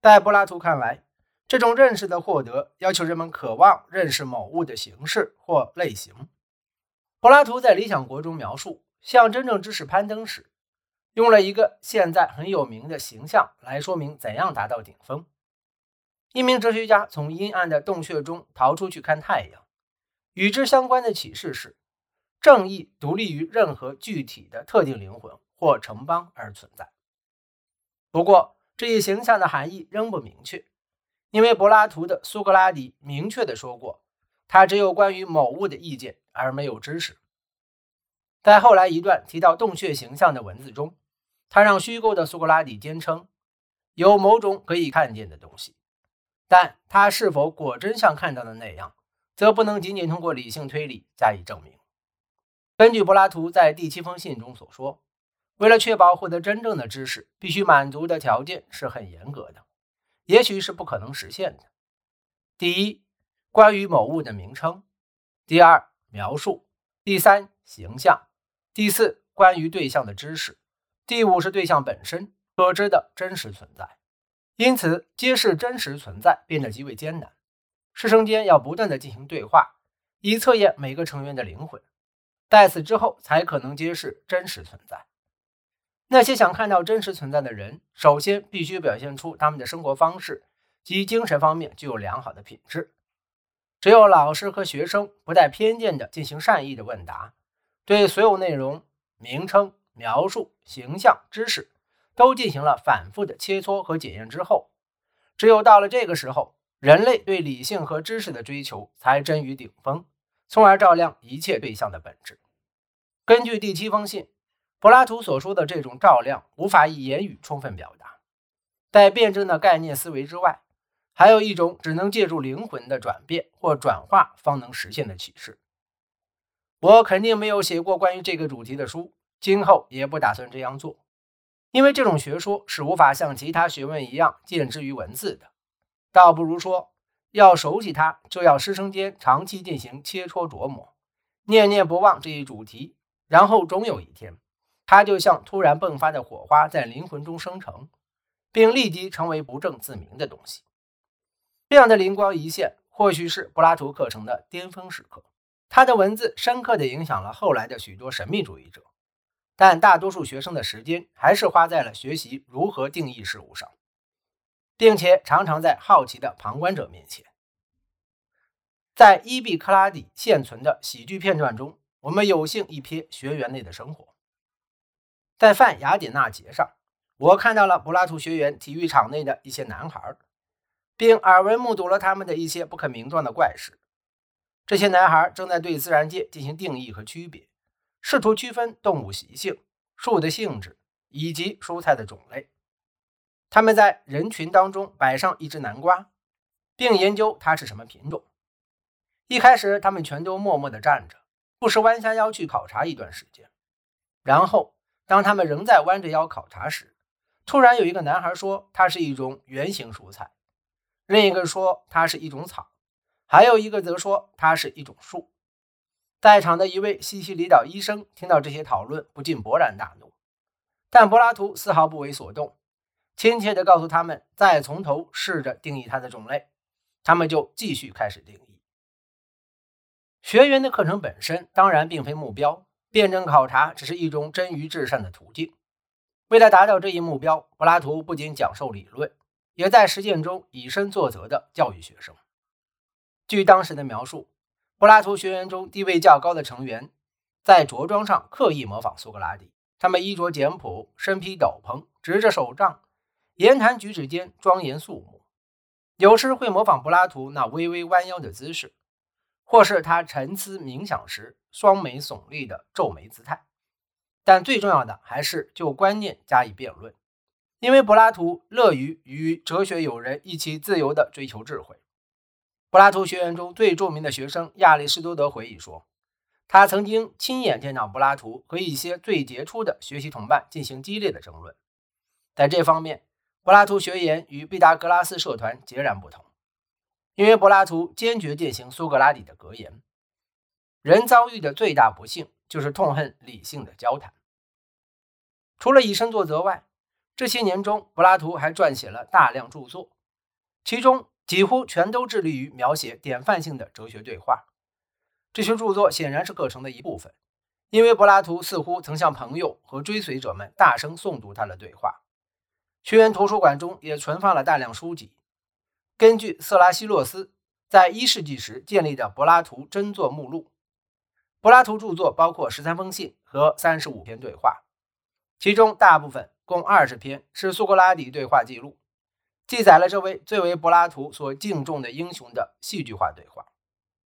在柏拉图看来，这种认识的获得要求人们渴望认识某物的形式或类型。柏拉图在《理想国》中描述向真正知识攀登时，用了一个现在很有名的形象来说明怎样达到顶峰。一名哲学家从阴暗的洞穴中逃出去看太阳，与之相关的启示是：正义独立于任何具体的特定灵魂或城邦而存在。不过，这一形象的含义仍不明确，因为柏拉图的苏格拉底明确地说过，他只有关于某物的意见，而没有知识。在后来一段提到洞穴形象的文字中，他让虚构的苏格拉底坚称有某种可以看见的东西，但他是否果真像看到的那样，则不能仅仅通过理性推理加以证明。根据柏拉图在第七封信中所说。为了确保获得真正的知识，必须满足的条件是很严格的，也许是不可能实现的。第一，关于某物的名称；第二，描述；第三，形象；第四，关于对象的知识；第五是对象本身可知的真实存在。因此，揭示真实存在变得极为艰难。师生间要不断的进行对话，以测验每个成员的灵魂，在此之后才可能揭示真实存在。那些想看到真实存在的人，首先必须表现出他们的生活方式及精神方面具有良好的品质。只有老师和学生不带偏见地进行善意的问答，对所有内容、名称、描述、形象、知识都进行了反复的切磋和检验之后，只有到了这个时候，人类对理性和知识的追求才臻于顶峰，从而照亮一切对象的本质。根据第七封信。柏拉图所说的这种照亮，无法以言语充分表达。在辩证的概念思维之外，还有一种只能借助灵魂的转变或转化方能实现的启示。我肯定没有写过关于这个主题的书，今后也不打算这样做，因为这种学说是无法像其他学问一样见之于文字的。倒不如说，要熟悉它，就要师生间长期进行切磋琢磨，念念不忘这一主题，然后终有一天。它就像突然迸发的火花，在灵魂中生成，并立即成为不证自明的东西。这样的灵光一现，或许是柏拉图课程的巅峰时刻。他的文字深刻地影响了后来的许多神秘主义者，但大多数学生的时间还是花在了学习如何定义事物上，并且常常在好奇的旁观者面前。在伊壁克拉底现存的喜剧片段中，我们有幸一瞥学员内的生活。在泛雅典娜节上，我看到了柏拉图学员体育场内的一些男孩，并耳闻目睹了他们的一些不可名状的怪事。这些男孩正在对自然界进行定义和区别，试图区分动物习性、树的性质以及蔬菜的种类。他们在人群当中摆上一只南瓜，并研究它是什么品种。一开始，他们全都默默地站着，不时弯下腰去考察一段时间，然后。当他们仍在弯着腰考察时，突然有一个男孩说：“它是一种圆形蔬菜。”另一个说：“它是一种草。”还有一个则说：“它是一种树。”在场的一位西西里岛医生听到这些讨论，不禁勃然大怒。但柏拉图丝毫不为所动，亲切地告诉他们：“再从头试着定义它的种类。”他们就继续开始定义。学员的课程本身当然并非目标。辩证考察只是一种臻于至善的途径。为了达到这一目标，柏拉图不仅讲授理论，也在实践中以身作则地教育学生。据当时的描述，柏拉图学员中地位较高的成员在着装上刻意模仿苏格拉底。他们衣着简朴，身披斗篷，执着手杖，言谈举止间庄严肃穆，有时会模仿柏拉图那微微弯腰的姿势。或是他沉思冥想时双眉耸立的皱眉姿态，但最重要的还是就观念加以辩论，因为柏拉图乐于与哲学友人一起自由地追求智慧。柏拉图学院中最著名的学生亚里士多德回忆说，他曾经亲眼见到柏拉图和一些最杰出的学习同伴进行激烈的争论。在这方面，柏拉图学研与毕达哥拉斯社团截然不同。因为柏拉图坚决践行苏格拉底的格言：“人遭遇的最大不幸就是痛恨理性的交谈。”除了以身作则外，这些年中，柏拉图还撰写了大量著作，其中几乎全都致力于描写典范性的哲学对话。这些著作显然是课程的一部分，因为柏拉图似乎曾向朋友和追随者们大声诵读他的对话。学院图书馆中也存放了大量书籍。根据色拉西洛斯在一世纪时建立的柏拉图真作目录，柏拉图著作包括十三封信和三十五篇对话，其中大部分共二十篇是苏格拉底对话记录，记载了这位最为柏拉图所敬重的英雄的戏剧化对话。